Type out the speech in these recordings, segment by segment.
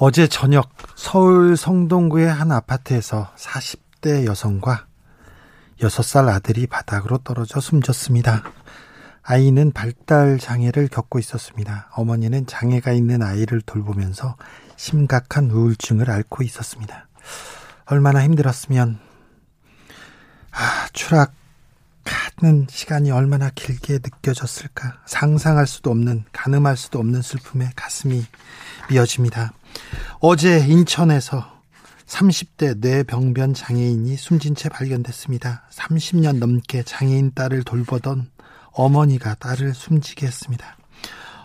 어제 저녁 서울 성동구의 한 아파트에서 40대 여성과 6살 아들이 바닥으로 떨어져 숨졌습니다. 아이는 발달 장애를 겪고 있었습니다. 어머니는 장애가 있는 아이를 돌보면서 심각한 우울증을 앓고 있었습니다. 얼마나 힘들었으면 아, 추락하는 시간이 얼마나 길게 느껴졌을까. 상상할 수도 없는, 가늠할 수도 없는 슬픔에 가슴이 미어집니다. 어제 인천에서 30대 뇌병변 장애인이 숨진 채 발견됐습니다. 30년 넘게 장애인 딸을 돌보던 어머니가 딸을 숨지게 했습니다.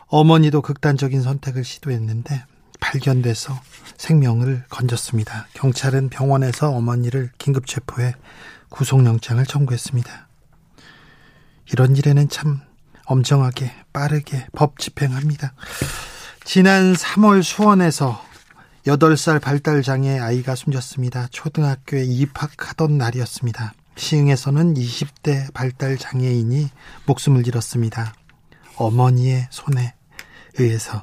어머니도 극단적인 선택을 시도했는데 발견돼서 생명을 건졌습니다. 경찰은 병원에서 어머니를 긴급 체포해 구속영장을 청구했습니다. 이런 일에는 참 엄정하게 빠르게 법 집행합니다. 지난 3월 수원에서 8살 발달장애 아이가 숨졌습니다. 초등학교에 입학하던 날이었습니다. 시흥에서는 20대 발달장애인이 목숨을 잃었습니다. 어머니의 손에 의해서.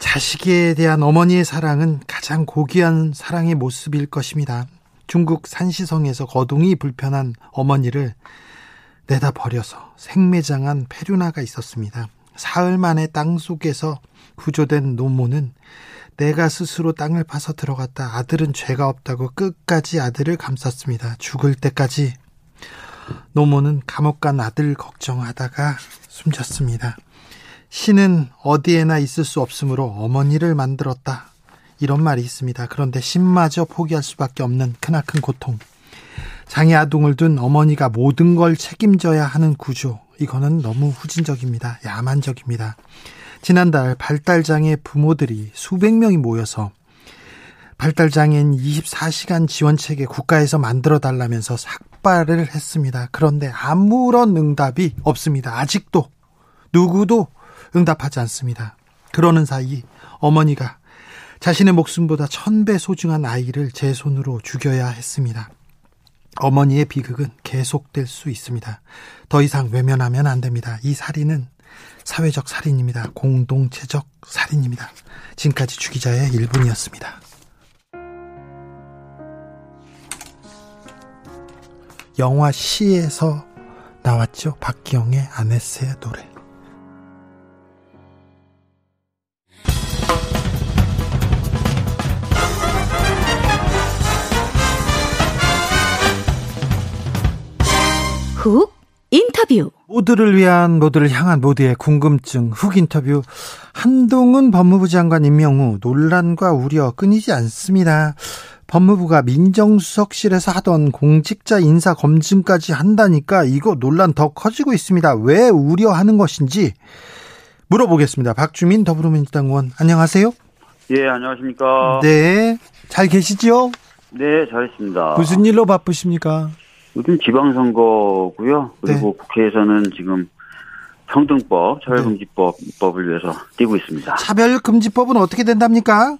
자식에 대한 어머니의 사랑은 가장 고귀한 사랑의 모습일 것입니다. 중국 산시성에서 거동이 불편한 어머니를 내다 버려서 생매장한 페류나가 있었습니다. 사흘 만에 땅 속에서 구조된 노모는 내가 스스로 땅을 파서 들어갔다. 아들은 죄가 없다고 끝까지 아들을 감쌌습니다. 죽을 때까지 노모는 감옥 간 아들 걱정하다가 숨졌습니다. 신은 어디에나 있을 수 없으므로 어머니를 만들었다. 이런 말이 있습니다. 그런데 신마저 포기할 수밖에 없는 크나큰 고통. 장애 아동을 둔 어머니가 모든 걸 책임져야 하는 구조. 이거는 너무 후진적입니다. 야만적입니다. 지난달 발달장애 부모들이 수백 명이 모여서 발달장애인 24시간 지원체계 국가에서 만들어 달라면서 삭발을 했습니다. 그런데 아무런 응답이 없습니다. 아직도 누구도 응답하지 않습니다. 그러는 사이 어머니가 자신의 목숨보다 천배 소중한 아이를 제 손으로 죽여야 했습니다. 어머니의 비극은 계속될 수 있습니다. 더 이상 외면하면 안 됩니다. 이 살인은 사회적 살인입니다. 공동체적 살인입니다. 지금까지 주기자의 1분이었습니다. 영화 시에서 나왔죠. 박기영의 아네스의 노래. 훅 인터뷰 모두를 위한 모두를 향한 모두의 궁금증 훅 인터뷰 한동훈 법무부 장관 임명 후 논란과 우려 끊이지 않습니다. 법무부가 민정수석실에서 하던 공직자 인사 검증까지 한다니까 이거 논란 더 커지고 있습니다. 왜 우려하는 것인지 물어보겠습니다. 박주민 더불어민주당 의원 안녕하세요. 예, 안녕하십니까. 네, 잘 계시죠? 네, 잘했습니다. 무슨 일로 바쁘십니까? 요즘 지방선거고요. 그리고 네. 국회에서는 지금 평등법, 차별금지법 네. 법을 위해서 뛰고 있습니다. 차별금지법은 어떻게 된답니까?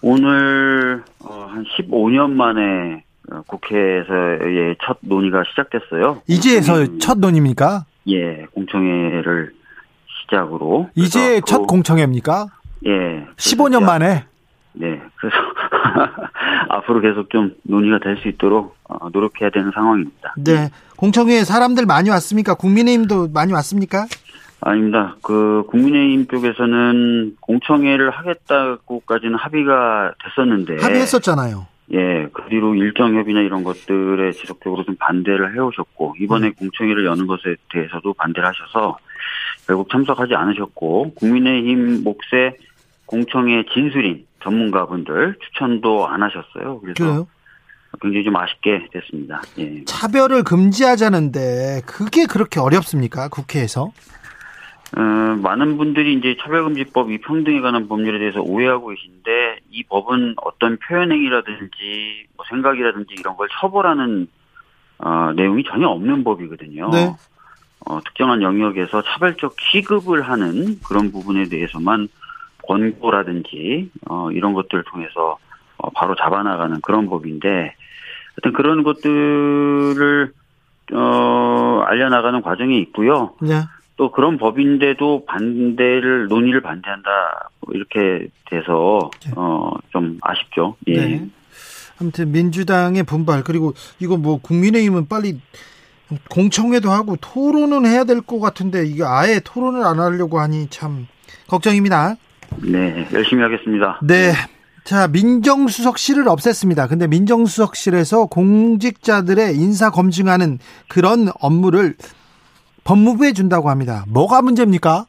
오늘 어, 한 15년 만에 국회에서의 첫 논의가 시작됐어요. 이제에서 음, 첫 논의입니까? 예, 공청회를 시작으로. 이제 첫 공청회입니까? 예. 15년 만에? 네. 그래서 앞으로 계속 좀 논의가 될 수 있도록 어, 노력해야 되는 상황입니다. 네. 공청회에 사람들 많이 왔습니까? 국민의힘도 많이 왔습니까? 아닙니다. 그 국민의힘 쪽에서는 공청회를 하겠다고까지는 합의가 됐었는데 합의했었잖아요. 예, 그 뒤로 일정 협의나 이런 것들에 지속적으로 좀 반대를 해오셨고 이번에 음. 공청회를 여는 것에 대해서도 반대를 하셔서 결국 참석하지 않으셨고 국민의힘 몫의 공청회 진술인 전문가분들 추천도 안 하셨어요. 그래서 그래요? 굉장히 좀 아쉽게 됐습니다. 예. 차별을 금지하자는데 그게 그렇게 어렵습니까? 국회에서? 어, 많은 분들이 이제 차별금지법 이 평등에 관한 법률에 대해서 오해하고 계신데 이 법은 어떤 표현행위라든지 뭐 생각이라든지 이런 걸 처벌하는 어, 내용이 전혀 없는 법이거든요. 네. 어, 특정한 영역에서 차별적 취급을 하는 그런 부분에 대해서만 권고라든지 어, 이런 것들을 통해서 어, 바로 잡아나가는 그런 법인데 하여튼 그런 것들을 어, 알려나가는 과정이 있고요. 네. 또 그런 법인데도 반대를 논의를 반대한다 뭐 이렇게 돼서 네. 어좀 아쉽죠. 예. 네. 아무튼 민주당의 분발 그리고 이거 뭐 국민의힘은 빨리 공청회도 하고 토론은 해야 될 것 같은데 이게 아예 토론을 안 하려고 하니 참 걱정입니다. 네, 열심히 하겠습니다. 네. 자, 민정수석실을 없앴습니다. 근데 민정수석실에서 공직자들의 인사 검증하는 그런 업무를 법무부에 준다고 합니다. 뭐가 문제입니까?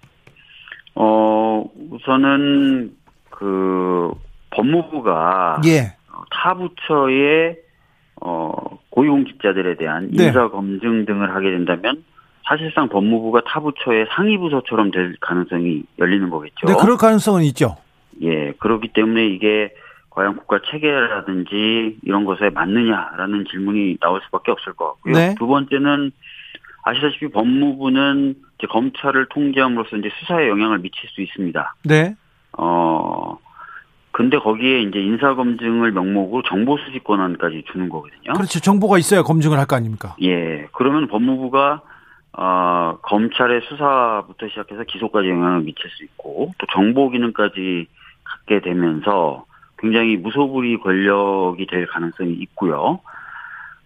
어, 우선은 그 법무부가 예. 타 부처의 어 고위공직자들에 대한 네. 인사 검증 등을 하게 된다면 사실상 법무부가 타 부처의 상위 부서처럼 될 가능성이 열리는 거겠죠. 네, 그럴 가능성은 있죠. 예, 그렇기 때문에 이게 과연 국가 체계라든지 이런 것에 맞느냐라는 질문이 나올 수밖에 없을 것 같고요. 네. 두 번째는 아시다시피 법무부는 이제 검찰을 통제함으로써 이제 수사에 영향을 미칠 수 있습니다. 네. 어, 근데 거기에 이제 인사검증을 명목으로 정보수집 권한까지 주는 거거든요. 그렇죠. 정보가 있어야 검증을 할 거 아닙니까? 예. 그러면 법무부가, 어, 검찰의 수사부터 시작해서 기소까지 영향을 미칠 수 있고, 또 정보 기능까지 갖게 되면서 굉장히 무소불위 권력이 될 가능성이 있고요.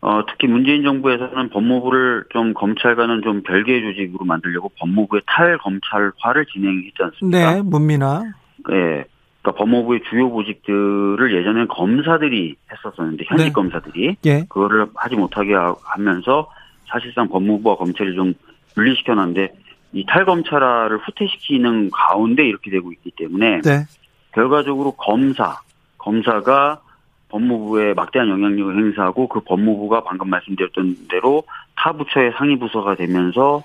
어, 특히 문재인 정부에서는 법무부를 좀 검찰과는 좀 별개의 조직으로 만들려고 법무부의 탈검찰화를 진행했지 않습니까? 네, 문민아. 예. 그러니까 법무부의 주요 보직들을 예전엔 검사들이 했었었는데 현직 네. 검사들이 예. 그거를 하지 못하게 하- 하면서 사실상 법무부와 검찰이 좀 분리시켜 놨는데 이 탈검찰화를 후퇴시키는 가운데 이렇게 되고 있기 때문에 네. 결과적으로 검사 검사가 법무부에 막대한 영향력을 행사하고 그 법무부가 방금 말씀드렸던 대로 타 부처의 상위 부서가 되면서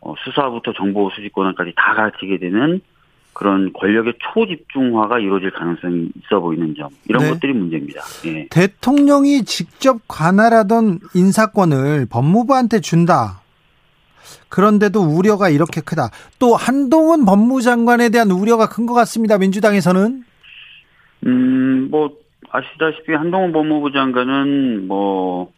어, 수사부터 정보 수집 권한까지 다 가지게 되는 그런 권력의 초집중화가 이루어질 가능성이 있어 보이는 점 이런 네. 것들이 문제입니다. 예. 대통령이 직접 관할하던 인사권을 법무부한테 준다. 그런데도 우려가 이렇게 크다. 또 한동훈 법무장관에 대한 우려가 큰 것 같습니다. 민주당에서는. 음, 뭐 아시다시피 한동훈 법무부 장관은 뭐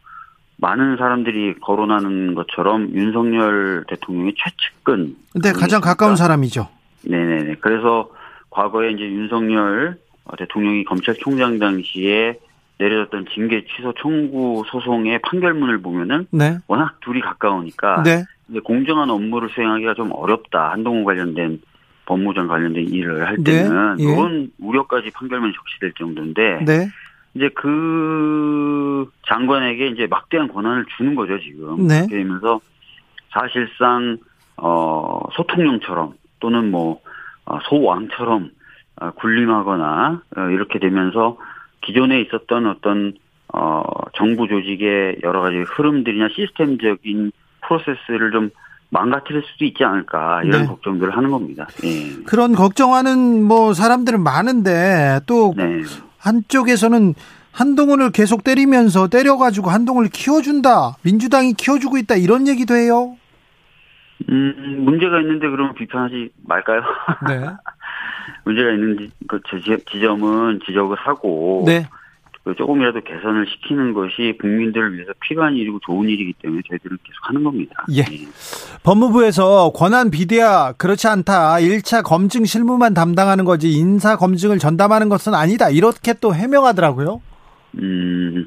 많은 사람들이 거론하는 것처럼 윤석열 대통령의 최측근. 근데 가장 가까운 사람이죠. 네네네. 그래서 과거에 이제 윤석열 대통령이 검찰총장 당시에 내려졌던 징계 취소 청구 소송의 판결문을 보면은 네. 워낙 둘이 가까우니까 네. 이제 공정한 업무를 수행하기가 좀 어렵다. 한동훈 관련된 법무장 관련된 일을 할 네, 때는 예. 그런 우려까지 판결문이 적시될 정도인데 네. 이제 그 장관에게 이제 막대한 권한을 주는 거죠 지금 네. 그렇게 되면서 사실상 어 소통령처럼 또는 뭐 어, 소왕처럼 어, 군림하거나 어, 이렇게 되면서 기존에 있었던 어떤 어 정부 조직의 여러 가지 흐름들이나 시스템적인 프로세스를 좀 망가뜨릴 수도 있지 않을까 이런 네. 걱정들을 하는 겁니다. 예. 그런 걱정하는 뭐 사람들은 많은데 또 네. 한쪽에서는 한동훈을 계속 때리면서 때려가지고 한동훈을 키워준다. 민주당이 키워주고 있다. 이런 얘기도 해요. 음, 문제가 있는데 그러면 비판하지 말까요? 네. 문제가 있는 지- 그 지- 지점은 지적을 하고 네. 그 조금이라도 개선을 시키는 것이 국민들을 위해서 필요한 일이고 좋은 일이기 때문에 저희들은 계속 하는 겁니다. 예. 법무부에서 권한 비대화 그렇지 않다. 1차 검증 실무만 담당하는 거지 인사 검증을 전담하는 것은 아니다. 이렇게 또 해명하더라고요. 음,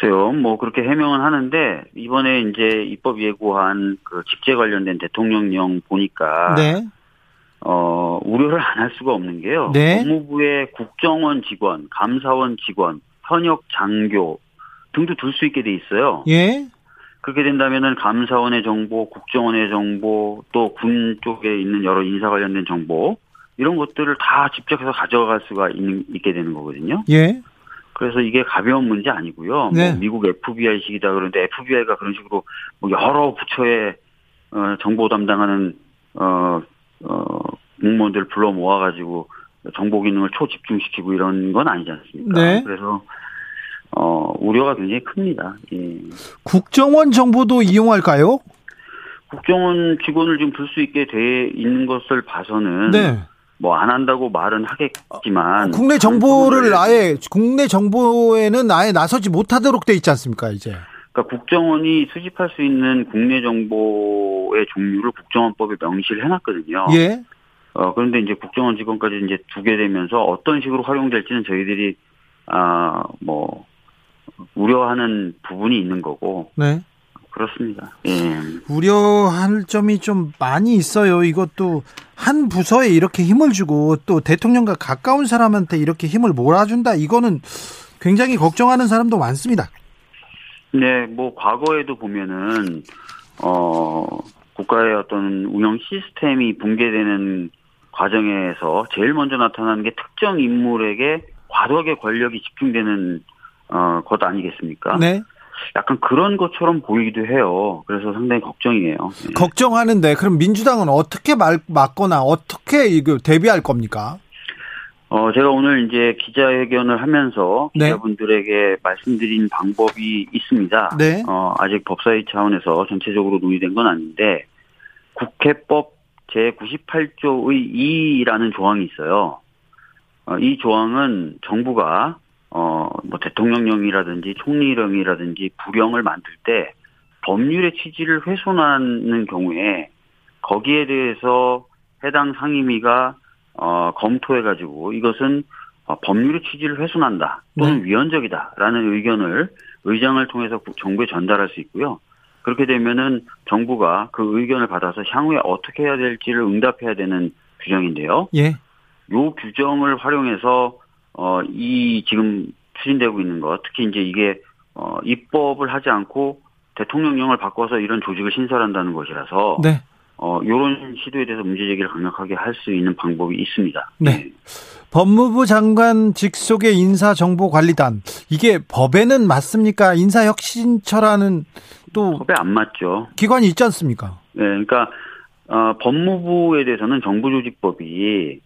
글쎄요, 뭐 그렇게 해명은 하는데 이번에 이제 입법 예고한 그 직제 관련된 대통령령 보니까 네. 어, 우려를 안 할 수가 없는 게요. 네. 법무부의 국정원 직원, 감사원 직원, 현역 장교 등도 둘 수 있게 돼 있어요. 예. 그렇게 된다면은 감사원의 정보, 국정원의 정보, 또 군 쪽에 있는 여러 인사 관련된 정보 이런 것들을 다 집적해서 가져갈 수가 있는, 있게 되는 거거든요. 예. 그래서 이게 가벼운 문제 아니고요. 네. 뭐 미국 FBI식이다 그러는데 FBI가 그런 식으로 뭐 여러 부처의 어, 정보 담당하는 어, 어, 공무원들 불러 모아가지고 정보 기능을 초집중시키고 이런 건 아니지 않습니까? 네. 그래서 어, 우려가 굉장히 큽니다. 예. 국정원 정보도 이용할까요? 국정원 직원을 지금 불수 있게 돼 있는 것을 봐서는 네. 뭐 안 한다고 말은 하겠지만 국내 정보를 아예 국내 정보에는 아예 나서지 못하도록 돼 있지 않습니까, 이제. 그러니까 국정원이 수집할 수 있는 국내 정보의 종류를 국정원법에 명시를 해놨거든요. 예. 어, 그런데 이제 국정원 직원까지 이제 두게 되면서 어떤 식으로 활용될지는 저희들이, 아, 뭐, 우려하는 부분이 있는 거고, 네. 그렇습니다. 예. 우려할 점이 좀 많이 있어요. 이것도 한 부서에 이렇게 힘을 주고 또 대통령과 가까운 사람한테 이렇게 힘을 몰아준다. 이거는 굉장히 걱정하는 사람도 많습니다. 네, 뭐, 과거에도 보면은, 어, 국가의 어떤 운영 시스템이 붕괴되는 과정에서 제일 먼저 나타나는 게 특정 인물에게 과도하게 권력이 집중되는, 어, 것 아니겠습니까? 네. 약간 그런 것처럼 보이기도 해요. 그래서 상당히 걱정이에요. 네. 걱정하는데 그럼 민주당은 어떻게 말, 막거나 어떻게 이거 대비할 겁니까? 어, 제가 오늘 이제 기자회견을 하면서 네. 기자분들에게 말씀드린 방법이 있습니다. 네. 어, 아직 법사위 차원에서 전체적으로 논의된 건 아닌데, 국회법 제98조의 2라는 조항이 있어요. 어, 이 조항은 정부가, 어, 뭐 대통령령이라든지 총리령이라든지 부령을 만들 때 법률의 취지를 훼손하는 경우에 거기에 대해서 해당 상임위가 어, 검토해 가지고 이것은 어, 법률의 취지를 훼손한다 또는 네. 위헌적이다라는 의견을 의장을 통해서 국- 정부에 전달할 수 있고요. 그렇게 되면은 정부가 그 의견을 받아서 향후에 어떻게 해야 될지를 응답해야 되는 규정인데요. 예. 요 규정을 활용해서 어, 이 지금 추진되고 있는 것, 특히 이제 이게 어, 입법을 하지 않고 대통령령을 바꿔서 이런 조직을 신설한다는 것이라서 네. 어, 요런 시도에 대해서 문제 제기를 강력하게 할 수 있는 방법이 있습니다. 네. 법무부 장관 직속의 인사정보관리단 이게 법에는 맞습니까? 인사혁신처라는 또 법에 안 맞죠. 기관이 있지 않습니까? 네, 그러니까 어, 법무부에 대해서는 정부조직법이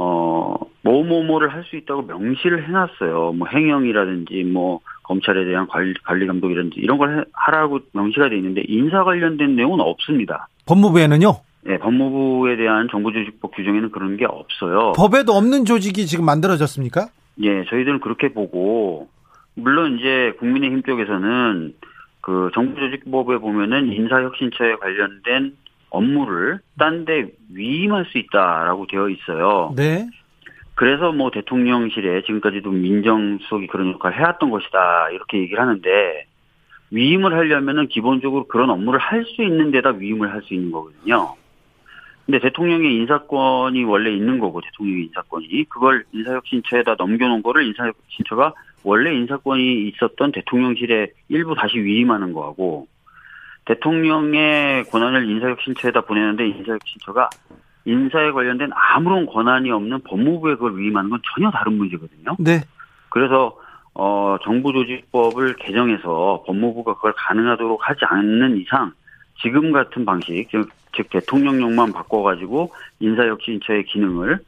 어, 뭐뭐뭐를 할 수 있다고 명시를 해놨어요. 뭐 행영이라든지 뭐 검찰에 대한 관리, 관리 감독이라든지 이런 걸 해- 하라고 명시가 돼 있는데 인사 관련된 내용은 없습니다. 법무부에는요. 네, 법무부에 대한 정부조직법 규정에는 그런 게 없어요. 법에도 없는 조직이 지금 만들어졌습니까? 예, 저희들은 그렇게 보고 물론 이제 국민의힘 쪽에서는 그 정부조직법에 보면은 인사혁신처에 관련된 업무를 딴 데 위임할 수 있다라고 되어 있어요. 네. 그래서 뭐 대통령실에 지금까지도 민정수석이 그런 역할을 해왔던 것이다 이렇게 얘기를 하는데 위임을 하려면은 기본적으로 그런 업무를 할 수 있는 데다 위임을 할 수 있는 거거든요. 근데 대통령의 인사권이 원래 있는 거고 대통령의 인사권이 그걸 인사혁신처에다 넘겨놓은 거를 인사혁신처가 원래 인사권이 있었던 대통령실에 일부 다시 위임하는 거하고 대통령의 권한을 인사혁신처에다 보내는데 인사혁신처가 인사에 관련된 아무런 권한이 없는 법무부에 그걸 위임하는 건 전혀 다른 문제거든요. 네. 그래서 어 정부조직법을 개정해서 법무부가 그걸 가능하도록 하지 않는 이상 지금 같은 방식 즉, 즉 대통령령만 바꿔가지고 인사혁신처의 기능을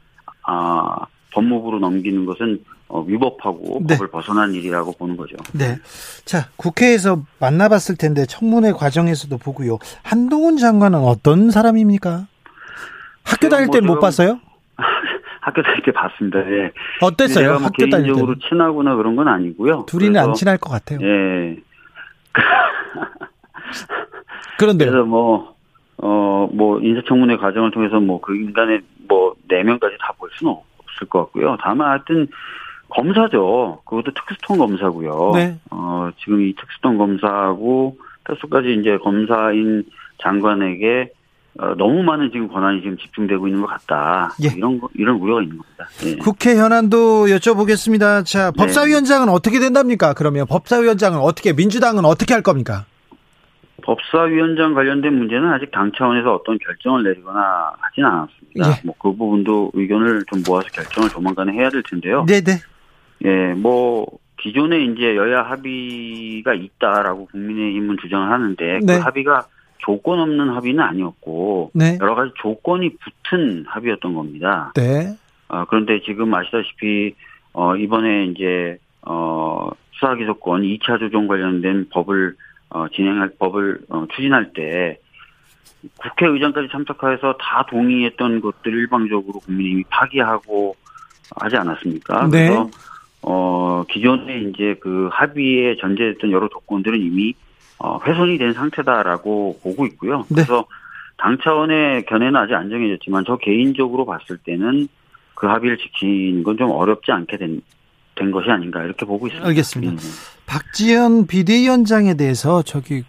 아 법무부로 넘기는 것은 어, 위법하고 네. 법을 벗어난 일이라고 보는 거죠. 네. 자, 국회에서 만나봤을 텐데 청문회 과정에서도 보고요. 한동훈 장관은 어떤 사람입니까? 학교 다닐 뭐 때못 제가- 봤어요? 학교 다닐 때 봤습니다. 예. 어땠어요? 뭐 학교 다닐 때. 개인적으로 친하거나 그런 건 아니고요. 둘이는 안 그래서, 친할 것 같아요. 예. 그런데요. 그래서 뭐, 어, 뭐, 인사청문회 과정을 통해서 뭐, 그 인간의 뭐, 내면까지 다 볼 수는 없을 것 같고요. 다만 하여튼, 검사죠. 그것도 특수통 검사고요. 네. 어, 지금 이 특수통 검사하고, 다수까지 이제 검사인 장관에게 어, 너무 많은 지금 권한이 지금 집중되고 있는 것 같다. 예. 이런 거, 이런 우려가 있는 겁니다. 예. 국회 현안도 여쭤보겠습니다. 자, 법사위원장은 어떻게 된답니까? 그러면 법사위원장은 어떻게, 민주당은 어떻게 할 겁니까? 법사위원장 관련된 문제는 아직 당 차원에서 어떤 결정을 내리거나 하진 않았습니다. 예. 뭐그 부분도 의견을 좀 모아서 결정을 조만간에 해야 될 텐데요. 네네. 예, 뭐 기존에 이제 여야 합의가 있다라고 국민의힘은 주장을 하는데 네. 그 합의가 조건 없는 합의는 아니었고 네. 여러 가지 조건이 붙은 합의였던 겁니다. 네. 어, 그런데 지금 아시다시피 어, 이번에 이제 어, 수사기소권 2차 조정 관련된 법을 어, 진행할 법을 어, 추진할 때 국회의장까지 참석해서 다 동의했던 것들 일방적으로 국민의힘이 파기하고 하지 않았습니까? 네. 그래서 어, 기존에 이제 그 합의에 전제됐던 여러 조건들은 이미 어, 훼손이 된 상태다라고 보고 있고요. 네. 그래서 당 차원의 견해는 아직 안 정해졌지만 저 개인적으로 봤을 때는 그 합의를 지키는 건 좀 어렵지 않게 된, 된 것이 아닌가 이렇게 보고 있습니다. 알겠습니다. 음. 박지원 비대위원장에 대해서 저기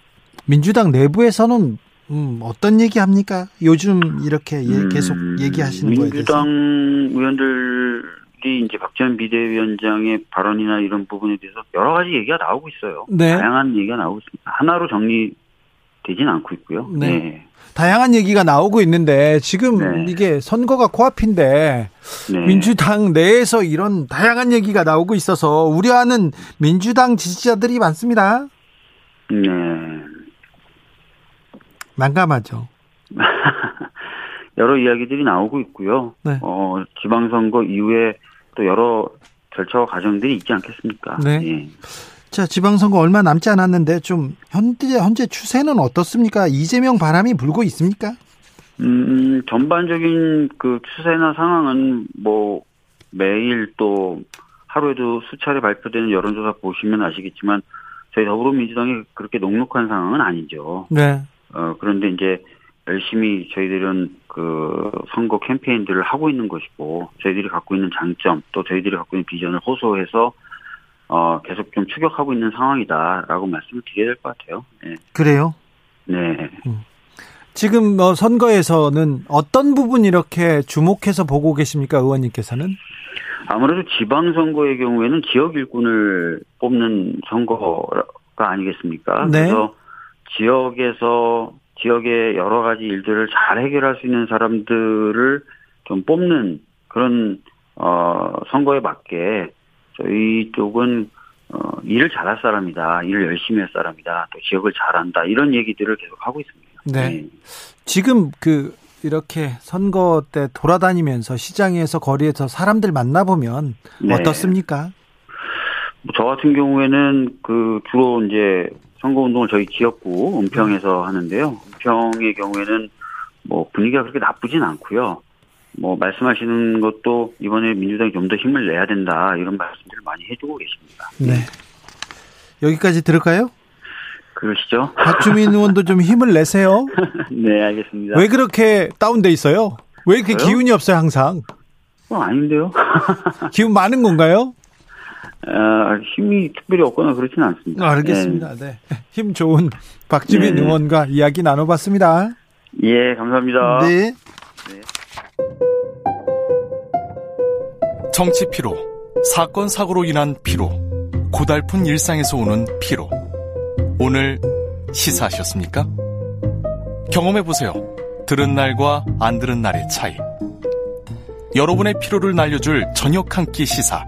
민주당 내부에서는 음, 어떤 얘기 합니까? 요즘 이렇게 예, 계속 음, 얘기하시는 거에 대해서. 민주당 의원들 이 이제 박지원 비대위원장의 발언이나 이런 부분에 대해서 여러 가지 얘기가 나오고 있어요. 네. 다양한 얘기가 나오고 있습니다. 하나로 정리되진 않고 있고요. 네. 네. 다양한 얘기가 나오고 있는데 지금 네. 이게 선거가 코앞인데 네. 민주당 내에서 이런 다양한 얘기가 나오고 있어서 우려하는 민주당 지지자들이 많습니다. 네. 난감하죠. 여러 이야기들이 나오고 있고요. 네. 어, 지방선거 이후에 또 여러 절차와 과정들이 있지 않겠습니까? 네. 예. 자, 지방선거 얼마 남지 않았는데 좀 현재 현재 추세는 어떻습니까? 이재명 바람이 불고 있습니까? 음, 전반적인 그 추세나 상황은 뭐 매일 또 하루에도 수차례 발표되는 여론조사 보시면 아시겠지만 저희 더불어민주당이 그렇게 녹록한 상황은 아니죠. 네. 어, 그런데 이제 열심히 저희들은 그 선거 캠페인들을 하고 있는 것이고 저희들이 갖고 있는 장점 또 저희들이 갖고 있는 비전을 호소해서 어, 계속 좀 추격하고 있는 상황이다라고 말씀을 드려야 될 것 같아요. 네. 그래요. 네. 지금 뭐 선거에서는 어떤 부분 이렇게 주목해서 보고 계십니까, 의원님께서는? 아무래도 지방 선거의 경우에는 지역 일꾼을 뽑는 선거가 아니겠습니까? 네. 그래서 지역에서 지역의 여러 가지 일들을 잘 해결할 수 있는 사람들을 좀 뽑는 그런 어 선거에 맞게 저희 쪽은 어 일을 잘할 사람이다, 일을 열심히 할 사람이다, 또 지역을 잘한다 이런 얘기들을 계속 하고 있습니다. 네. 지금 그 이렇게 선거 때 돌아다니면서 시장에서 거리에서 사람들 만나보면 네. 어떻습니까? 뭐저 같은 경우에는 그 주로 이제 선거운동을 저희 지역구 은평에서 하는데요. 은평의 경우에는 뭐 분위기가 그렇게 나쁘진 않고요. 뭐 말씀하시는 것도 이번에 민주당이 좀 더 힘을 내야 된다 이런 말씀들을 많이 해주고 계십니다. 네. 여기까지 들을까요? 그러시죠? 박주민 의원도 좀 힘을 내세요. 네, 알겠습니다. 왜 그렇게 다운돼 있어요? 왜 이렇게 저요? 기운이 없어요, 항상? 어, 아닌데요? 기운 많은 건가요? 아, 힘이 특별히 없거나 그렇지는 않습니다. 아, 알겠습니다. 네. 힘 좋은 박주민 네. 의원과 이야기 나눠봤습니다. 예, 예, 감사합니다. 네. 정치 피로, 사건 사고로 인한 피로, 고달픈 일상에서 오는 피로. 오늘 시사하셨습니까? 경험해 보세요. 들은 날과 안 들은 날의 차이. 여러분의 피로를 날려줄 저녁 한 끼 시사.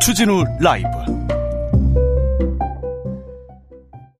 추진우 라이브.